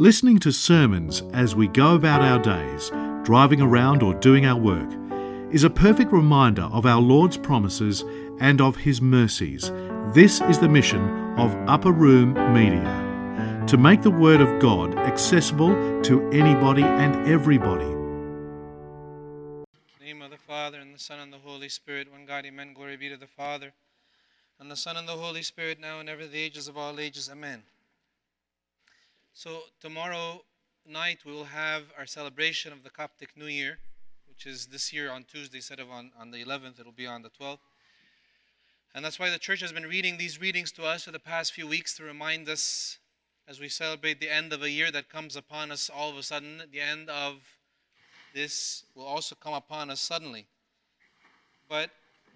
Listening to sermons as we go about our days, driving around or doing our work, is a perfect reminder of our Lord's promises and of His mercies. This is the mission of Upper Room Media to make the Word of God accessible to anybody and everybody. In the name of the Father, and the Son, and the Holy Spirit, one God, amen. Glory be to the Father, and the Son, and the Holy Spirit, now and ever, the ages of all ages, amen. So, tomorrow night we will have our celebration of the Coptic New Year, which is this year on Tuesday instead of on, on the 11th, it'll be on the 12th. And that's why the church has been reading these readings to us for the past few weeks to remind us as we celebrate the end of a year that comes upon us all of a sudden, the end of this will also come upon us suddenly. But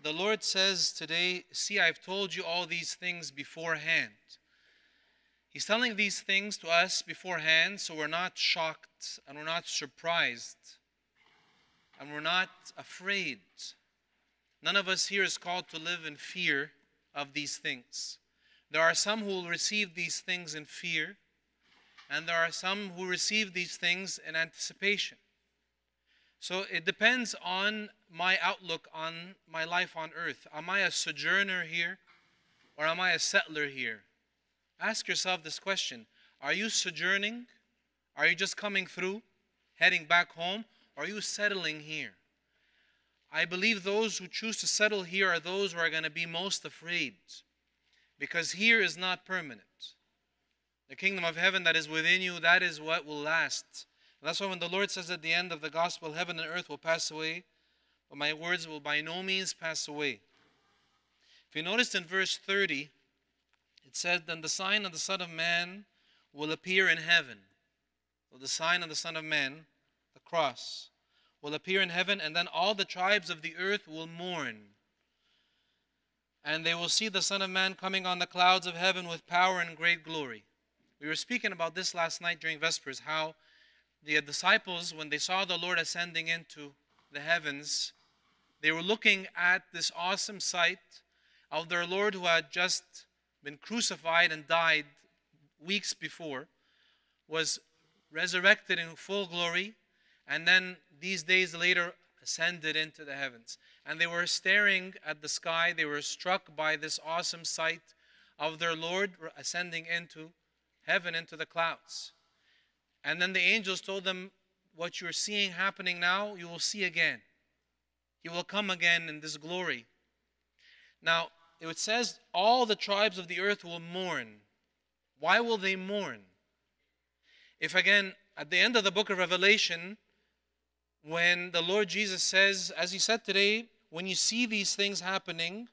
the Lord says today, See, I've told you all these things beforehand. He's telling these things to us beforehand so we're not shocked and we're not surprised and we're not afraid. None of us here is called to live in fear of these things. There are some who will receive these things in fear, and there are some who receive these things in anticipation. So it depends on my outlook on my life on earth. Am I a sojourner here or am I a settler here? Ask yourself this question Are you sojourning? Are you just coming through, heading back home? Or are you settling here? I believe those who choose to settle here are those who are going to be most afraid because here is not permanent. The kingdom of heaven that is within you, that is what will last. And that's why when the Lord says at the end of the gospel, heaven and earth will pass away, but my words will by no means pass away. If you noticed in verse 30, it said, Then the sign of the Son of Man will appear in heaven. So the sign of the Son of Man, the cross, will appear in heaven, and then all the tribes of the earth will mourn. And they will see the Son of Man coming on the clouds of heaven with power and great glory. We were speaking about this last night during Vespers, how the disciples, when they saw the Lord ascending into the heavens, they were looking at this awesome sight of their Lord who had just been crucified and died weeks before, was resurrected in full glory, and then these days later ascended into the heavens. And they were staring at the sky, they were struck by this awesome sight of their Lord ascending into heaven, into the clouds. And then the angels told them, What you're seeing happening now, you will see again. He will come again in this glory. Now, it says, All the tribes of the earth will mourn. Why will they mourn? If again, at the end of the book of Revelation, when the Lord Jesus says, as he said today, when you see these things happening,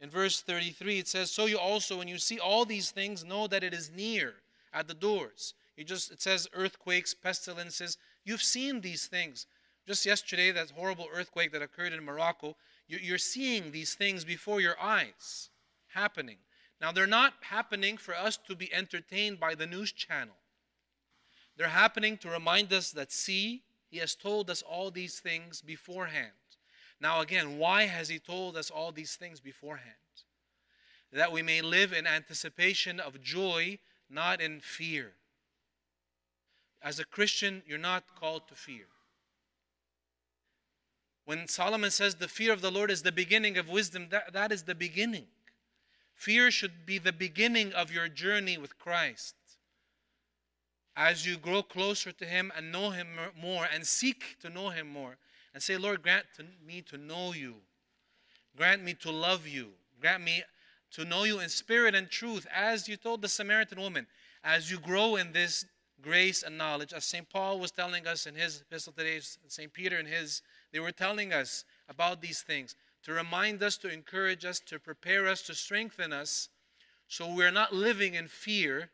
in verse 33, it says, So you also, when you see all these things, know that it is near at the doors. You just it says earthquakes, pestilences. You've seen these things. Just yesterday, that horrible earthquake that occurred in Morocco, you're seeing these things before your eyes happening. Now, they're not happening for us to be entertained by the news channel. They're happening to remind us that, see, He has told us all these things beforehand. Now, again, why has He told us all these things beforehand? That we may live in anticipation of joy, not in fear. As a Christian, you're not called to fear. When Solomon says the fear of the Lord is the beginning of wisdom, that, that is the beginning. Fear should be the beginning of your journey with Christ. As you grow closer to Him and know Him more and seek to know Him more, and say, Lord, grant to me to know you. Grant me to love you. Grant me to know you in spirit and truth, as you told the Samaritan woman, as you grow in this grace and knowledge, as St. Paul was telling us in his epistle today, St. Peter in his, they were telling us about these things to remind us, to encourage us, to prepare us, to strengthen us, so we're not living in fear,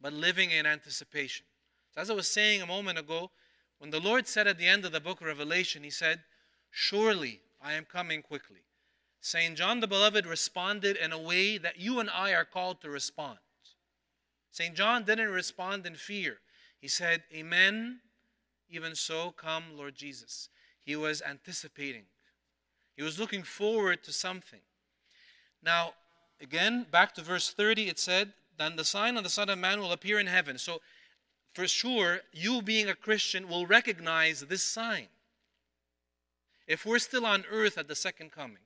but living in anticipation. So as I was saying a moment ago, when the Lord said at the end of the book of Revelation, He said, Surely I am coming quickly. St. John the Beloved responded in a way that you and I are called to respond. St. John didn't respond in fear. He said, Amen. Even so, come, Lord Jesus. He was anticipating, he was looking forward to something. Now, again, back to verse 30, it said, Then the sign of the Son of Man will appear in heaven. So, for sure, you being a Christian will recognize this sign. If we're still on earth at the second coming,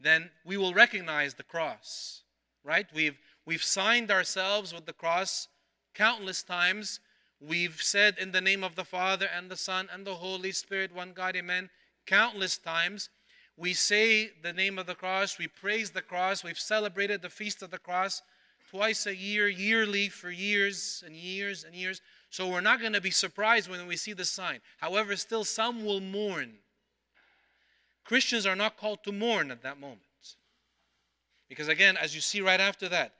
then we will recognize the cross, right? We've, we've signed ourselves with the cross countless times. We've said in the name of the Father and the Son and the Holy Spirit, one God, amen, countless times. We say the name of the cross, we praise the cross, we've celebrated the feast of the cross twice a year, yearly for years and years and years. So we're not going to be surprised when we see the sign. However, still some will mourn. Christians are not called to mourn at that moment. Because again, as you see right after that,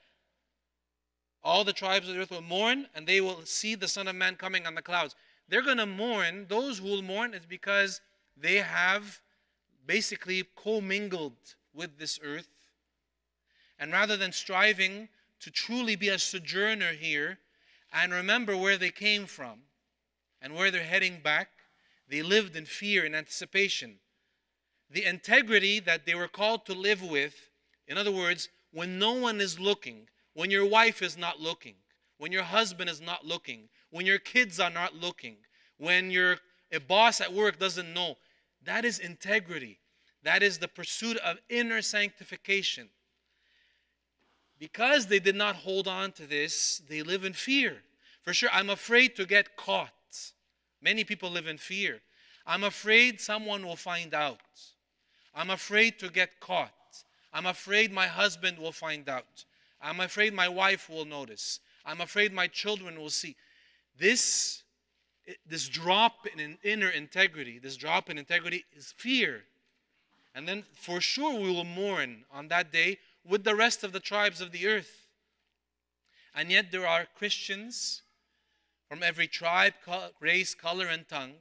all the tribes of the earth will mourn and they will see the Son of Man coming on the clouds. They're going to mourn. Those who will mourn is because they have basically commingled with this earth. And rather than striving to truly be a sojourner here and remember where they came from and where they're heading back. They lived in fear and anticipation. The integrity that they were called to live with, in other words, when no one is looking, when your wife is not looking, when your husband is not looking, when your kids are not looking, when your a boss at work doesn't know, that is integrity. That is the pursuit of inner sanctification. Because they did not hold on to this, they live in fear. For sure, I'm afraid to get caught. Many people live in fear. I'm afraid someone will find out. I'm afraid to get caught. I'm afraid my husband will find out. I'm afraid my wife will notice. I'm afraid my children will see. This, this drop in inner integrity, this drop in integrity is fear. And then for sure we will mourn on that day with the rest of the tribes of the earth. And yet there are Christians from every tribe, race, color, and tongue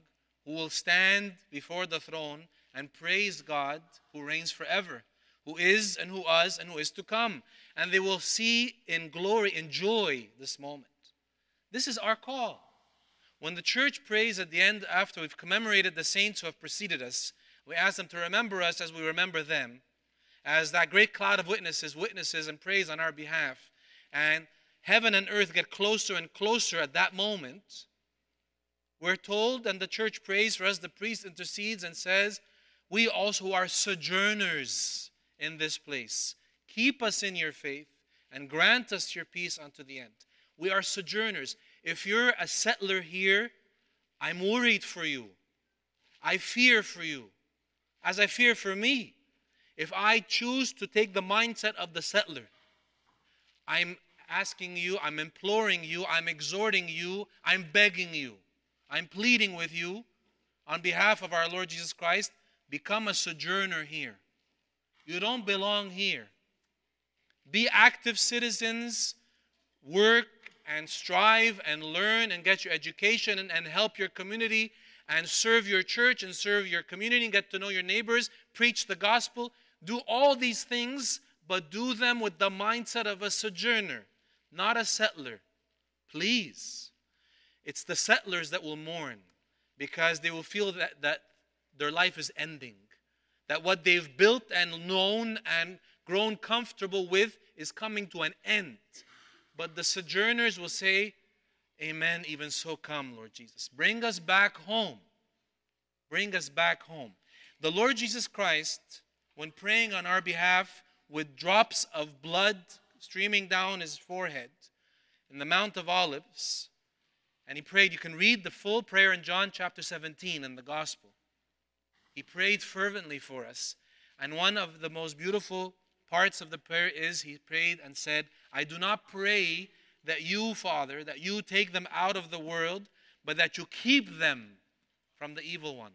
who will stand before the throne and praise God who reigns forever, who is and who was and who is to come. And they will see in glory, in joy, this moment. This is our call. When the church prays at the end, after we've commemorated the saints who have preceded us, we ask them to remember us as we remember them as that great cloud of witnesses witnesses and prays on our behalf. And heaven and earth get closer and closer at that moment. We're told, and the church prays for us, the priest intercedes and says, We also are sojourners in this place. Keep us in your faith and grant us your peace unto the end. We are sojourners. If you're a settler here, I'm worried for you. I fear for you, as I fear for me if I choose to take the mindset of the settler, I'm asking you, I'm imploring you, I'm exhorting you, I'm begging you, I'm pleading with you on behalf of our Lord Jesus Christ become a sojourner here. You don't belong here. Be active citizens, work and strive and learn and get your education and, and help your community and serve your church and serve your community and get to know your neighbors, preach the gospel. Do all these things, but do them with the mindset of a sojourner, not a settler. Please. It's the settlers that will mourn because they will feel that, that their life is ending, that what they've built and known and grown comfortable with is coming to an end. But the sojourners will say, Amen, even so come, Lord Jesus. Bring us back home. Bring us back home. The Lord Jesus Christ when praying on our behalf with drops of blood streaming down his forehead in the Mount of Olives. And he prayed. You can read the full prayer in John chapter 17 in the Gospel. He prayed fervently for us. And one of the most beautiful parts of the prayer is he prayed and said, I do not pray that you, Father, that you take them out of the world, but that you keep them from the evil one.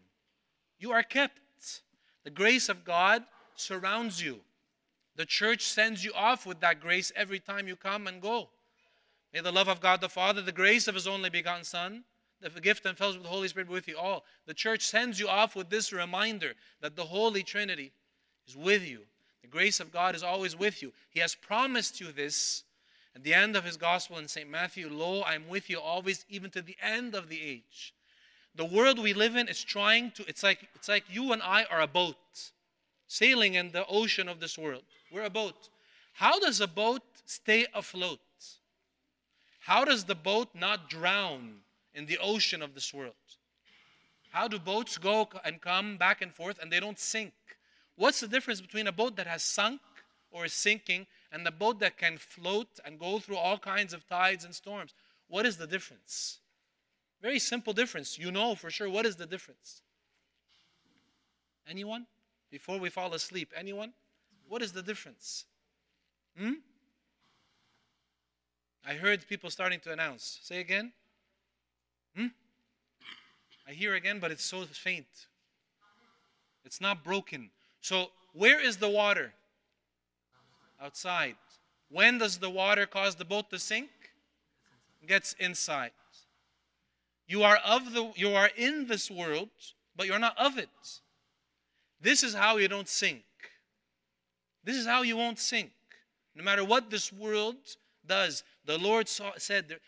You are kept. The grace of God surrounds you. The church sends you off with that grace every time you come and go. May the love of God the Father, the grace of His only begotten Son, the gift and fellowship of the Holy Spirit with you all. The church sends you off with this reminder that the Holy Trinity is with you. The grace of God is always with you. He has promised you this at the end of His gospel in St. Matthew Lo, I am with you always, even to the end of the age. The world we live in is trying to, it's like, it's like you and I are a boat sailing in the ocean of this world. We're a boat. How does a boat stay afloat? How does the boat not drown in the ocean of this world? How do boats go and come back and forth and they don't sink? What's the difference between a boat that has sunk or is sinking and a boat that can float and go through all kinds of tides and storms? What is the difference? Very simple difference. You know for sure what is the difference. Anyone? Before we fall asleep, anyone? What is the difference? Hmm? I heard people starting to announce. Say again. Hmm? I hear again, but it's so faint. It's not broken. So, where is the water? Outside. When does the water cause the boat to sink? It gets inside. You are of the you are in this world, but you're not of it. This is how you don't sink. This is how you won't sink. No matter what this world does, the Lord saw, said,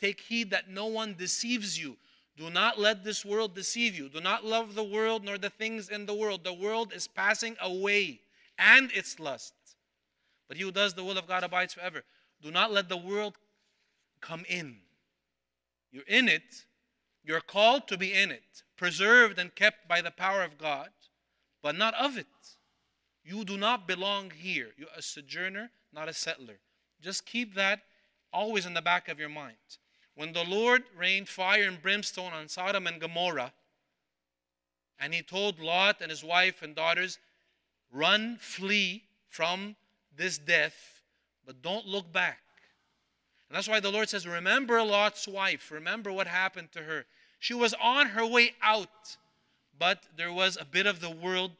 Take heed that no one deceives you. Do not let this world deceive you. Do not love the world nor the things in the world. The world is passing away and its lust. But he who does the will of God abides forever. Do not let the world come in. You're in it. You're called to be in it, preserved and kept by the power of God, but not of it. You do not belong here. You're a sojourner, not a settler. Just keep that always in the back of your mind. When the Lord rained fire and brimstone on Sodom and Gomorrah, and he told Lot and his wife and daughters, Run, flee from this death, but don't look back. And that's why the Lord says, Remember Lot's wife. Remember what happened to her. She was on her way out, but there was a bit of the world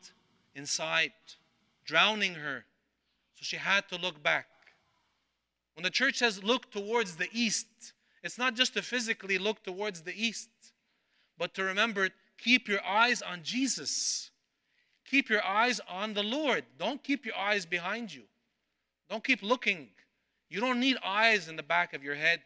inside, drowning her. So she had to look back. When the church says look towards the east, it's not just to physically look towards the east, but to remember keep your eyes on Jesus. Keep your eyes on the Lord. Don't keep your eyes behind you. Don't keep looking. You don't need eyes in the back of your head.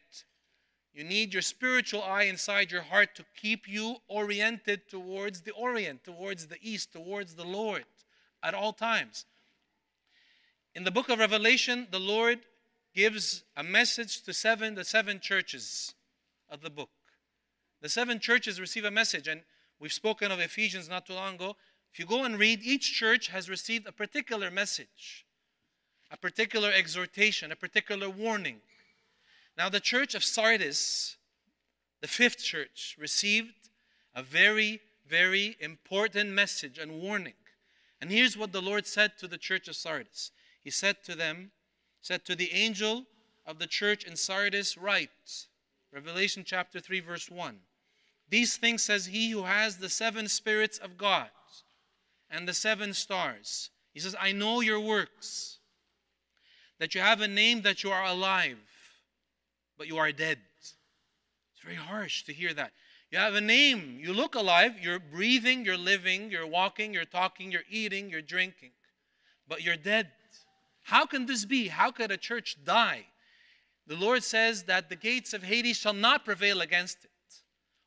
You need your spiritual eye inside your heart to keep you oriented towards the Orient, towards the East, towards the Lord at all times. In the book of Revelation, the Lord gives a message to seven the seven churches of the book. The seven churches receive a message, and we've spoken of Ephesians not too long ago. If you go and read, each church has received a particular message, a particular exhortation, a particular warning. Now, the church of Sardis, the fifth church, received a very, very important message and warning. And here's what the Lord said to the church of Sardis He said to them, said to the angel of the church in Sardis, write, Revelation chapter 3, verse 1. These things says he who has the seven spirits of God and the seven stars. He says, I know your works, that you have a name that you are alive, but you are dead. It's very harsh to hear that. You have a name, you look alive, you're breathing, you're living, you're walking, you're talking, you're eating, you're drinking, but you're dead. How can this be? How could a church die? The Lord says that the gates of Hades shall not prevail against it.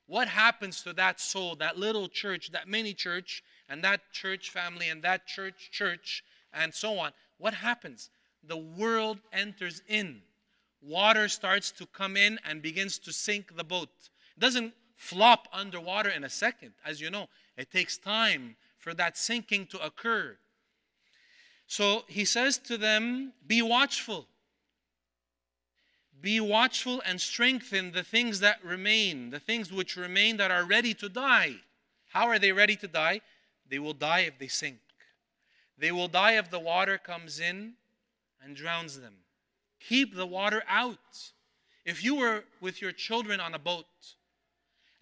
What happens to that soul, that little church, that mini church, and that church family, and that church church, and so on? What happens? The world enters in. Water starts to come in and begins to sink the boat. It doesn't flop underwater in a second. As you know, it takes time for that sinking to occur. So he says to them, Be watchful. Be watchful and strengthen the things that remain, the things which remain that are ready to die. How are they ready to die? They will die if they sink. They will die if the water comes in and drowns them. Keep the water out. If you were with your children on a boat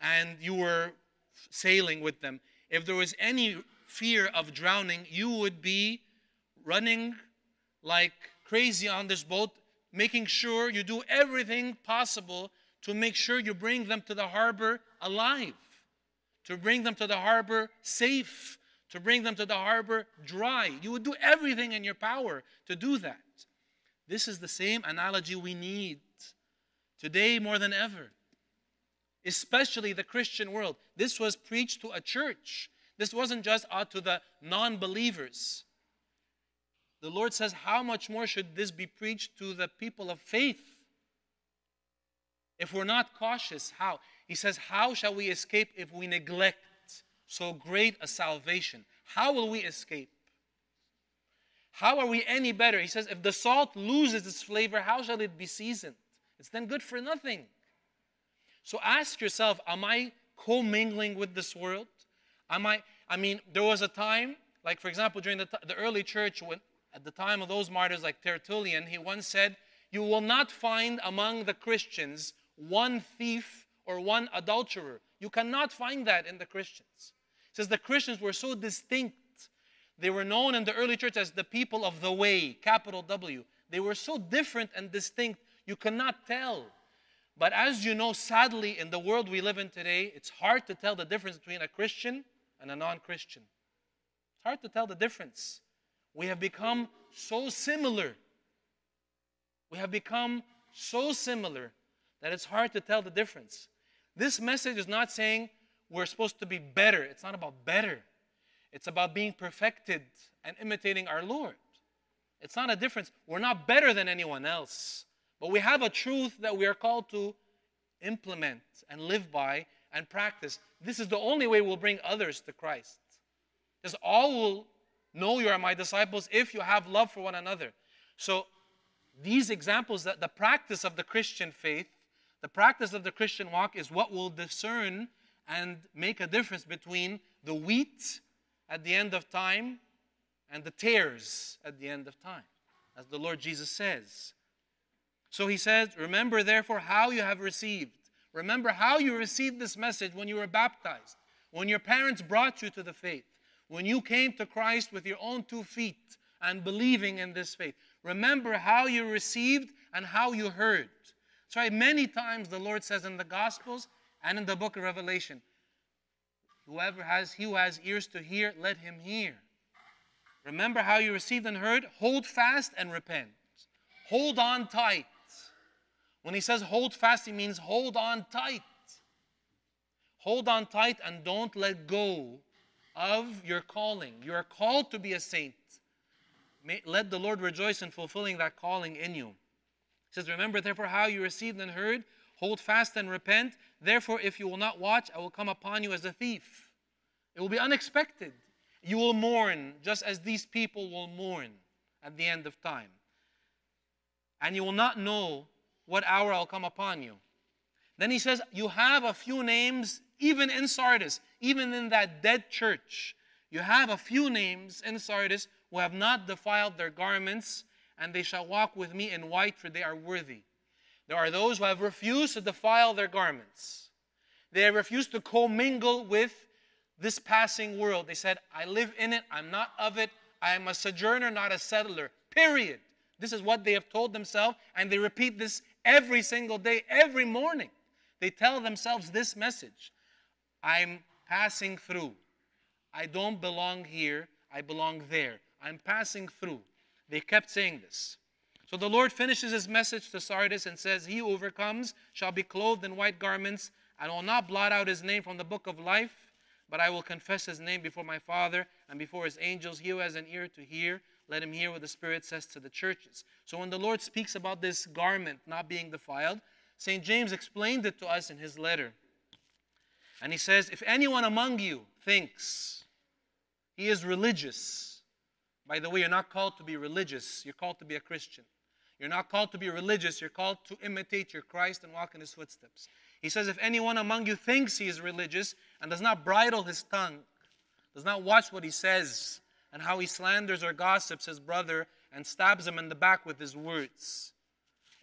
and you were sailing with them, if there was any fear of drowning, you would be running like crazy on this boat, making sure you do everything possible to make sure you bring them to the harbor alive, to bring them to the harbor safe, to bring them to the harbor dry. You would do everything in your power to do that. This is the same analogy we need today more than ever, especially the Christian world. This was preached to a church. This wasn't just out to the non believers. The Lord says, How much more should this be preached to the people of faith? If we're not cautious, how? He says, How shall we escape if we neglect so great a salvation? How will we escape? How are we any better? He says, If the salt loses its flavor, how shall it be seasoned? It's then good for nothing. So ask yourself, Am I commingling with this world? Am I, I mean, there was a time, like for example, during the, the early church, when, at the time of those martyrs like Tertullian, he once said, You will not find among the Christians one thief or one adulterer. You cannot find that in the Christians. He says the Christians were so distinct. They were known in the early church as the people of the way, capital W. They were so different and distinct, you cannot tell. But as you know, sadly, in the world we live in today, it's hard to tell the difference between a Christian and a non Christian. It's hard to tell the difference. We have become so similar. We have become so similar that it's hard to tell the difference. This message is not saying we're supposed to be better. It's not about better. It's about being perfected and imitating our Lord. It's not a difference. We're not better than anyone else, but we have a truth that we are called to implement and live by and practice. This is the only way we'll bring others to Christ. Because all will know you are my disciples if you have love for one another. So, these examples that the practice of the Christian faith the practice of the Christian walk is what will discern and make a difference between the wheat at the end of time and the tares at the end of time, as the Lord Jesus says. So he says, Remember therefore how you have received. Remember how you received this message when you were baptized, when your parents brought you to the faith, when you came to Christ with your own two feet and believing in this faith. Remember how you received and how you heard. That's why many times the Lord says in the Gospels and in the book of Revelation, Whoever has, he who has ears to hear, let him hear. Remember how you received and heard? Hold fast and repent. Hold on tight. When he says hold fast, he means hold on tight. Hold on tight and don't let go of your calling. You are called to be a saint. May, let the Lord rejoice in fulfilling that calling in you He says, Remember therefore how you received and heard, hold fast and repent. Therefore, if you will not watch, I will come upon you as a thief. It will be unexpected. You will mourn just as these people will mourn at the end of time. And you will not know what hour I'll come upon you. Then he says, You have a few names, even in Sardis, even in that dead church. You have a few names in Sardis who have not defiled their garments and they shall walk with me in white, for they are worthy. There are those who have refused to defile their garments. They have refused to commingle with this passing world. They said, I live in it, I'm not of it, I am a sojourner, not a settler. Period. This is what they have told themselves, and they repeat this every single day, every morning. They tell themselves this message I'm passing through. I don't belong here, I belong there. I'm passing through. They kept saying this. So the Lord finishes his message to Sardis and says, He who overcomes shall be clothed in white garments. And will not blot out his name from the book of life, but I will confess his name before my Father and before his angels. He who has an ear to hear, let him hear what the Spirit says to the churches. So when the Lord speaks about this garment not being defiled, St. James explained it to us in his letter. And he says, If anyone among you thinks he is religious, by the way, you're not called to be religious, you're called to be a Christian. You're not called to be religious, you're called to imitate your Christ and walk in his footsteps. He says, If anyone among you thinks he is religious and does not bridle his tongue, does not watch what he says, and how he slanders or gossips his brother and stabs him in the back with his words,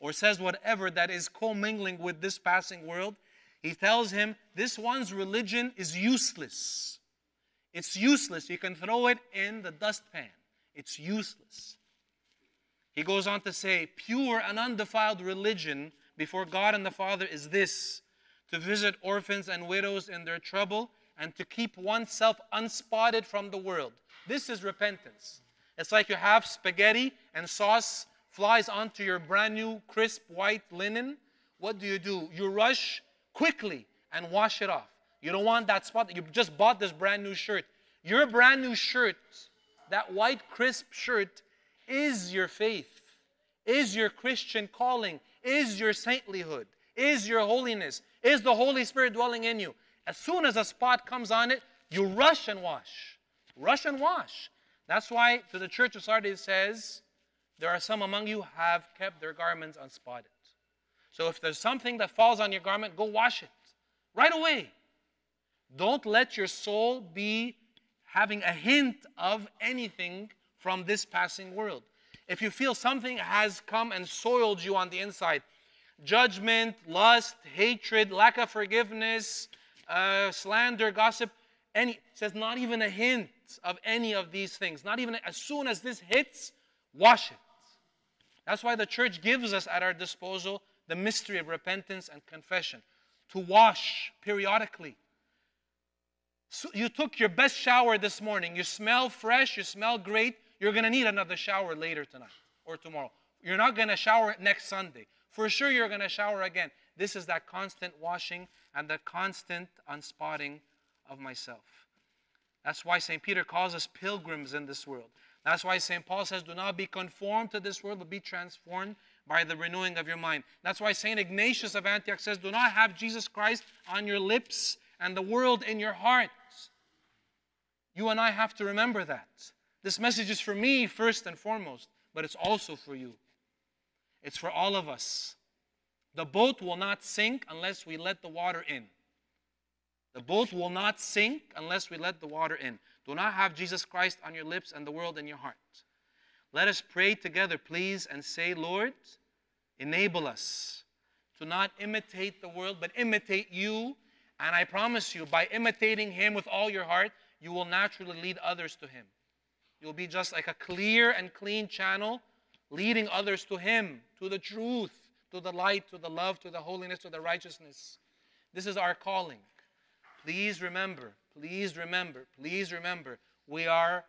or says whatever that is commingling with this passing world, he tells him this one's religion is useless. It's useless. You can throw it in the dustpan. It's useless. He goes on to say, pure and undefiled religion before God and the Father is this to visit orphans and widows in their trouble and to keep oneself unspotted from the world. This is repentance. It's like you have spaghetti and sauce flies onto your brand new crisp white linen. What do you do? You rush quickly and wash it off. You don't want that spot. You just bought this brand new shirt. Your brand new shirt that white, crisp shirt is your faith, is your Christian calling, is your saintlyhood, is your holiness, is the Holy Spirit dwelling in you. As soon as a spot comes on it, you rush and wash. Rush and wash. That's why to the church of Sardis says, There are some among you have kept their garments unspotted. So if there's something that falls on your garment, go wash it right away. Don't let your soul be having a hint of anything from this passing world. If you feel something has come and soiled you on the inside, judgment, lust, hatred, lack of forgiveness, uh, slander, gossip, any says not even a hint of any of these things. Not even as soon as this hits, wash it. That's why the church gives us at our disposal the mystery of repentance and confession to wash periodically. So you took your best shower this morning. You smell fresh, you smell great. You're going to need another shower later tonight or tomorrow. You're not going to shower next Sunday. For sure, you're going to shower again. This is that constant washing and that constant unspotting of myself. That's why St. Peter calls us pilgrims in this world. That's why St. Paul says, Do not be conformed to this world, but be transformed by the renewing of your mind. That's why St. Ignatius of Antioch says, Do not have Jesus Christ on your lips and the world in your heart. You and I have to remember that. This message is for me first and foremost, but it's also for you. It's for all of us. The boat will not sink unless we let the water in. The boat will not sink unless we let the water in. Do not have Jesus Christ on your lips and the world in your heart. Let us pray together, please, and say, Lord, enable us to not imitate the world, but imitate you. And I promise you, by imitating Him with all your heart, you will naturally lead others to Him. You'll be just like a clear and clean channel leading others to Him, to the truth, to the light, to the love, to the holiness, to the righteousness. This is our calling. Please remember, please remember, please remember, we are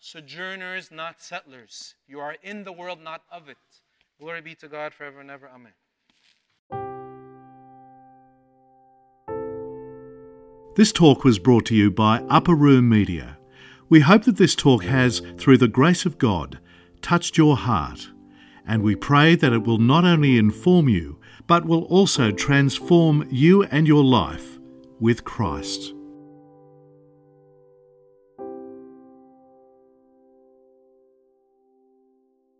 sojourners, not settlers. You are in the world, not of it. Glory be to God forever and ever. Amen. This talk was brought to you by Upper Room Media. We hope that this talk has, through the grace of God, touched your heart, and we pray that it will not only inform you, but will also transform you and your life with Christ.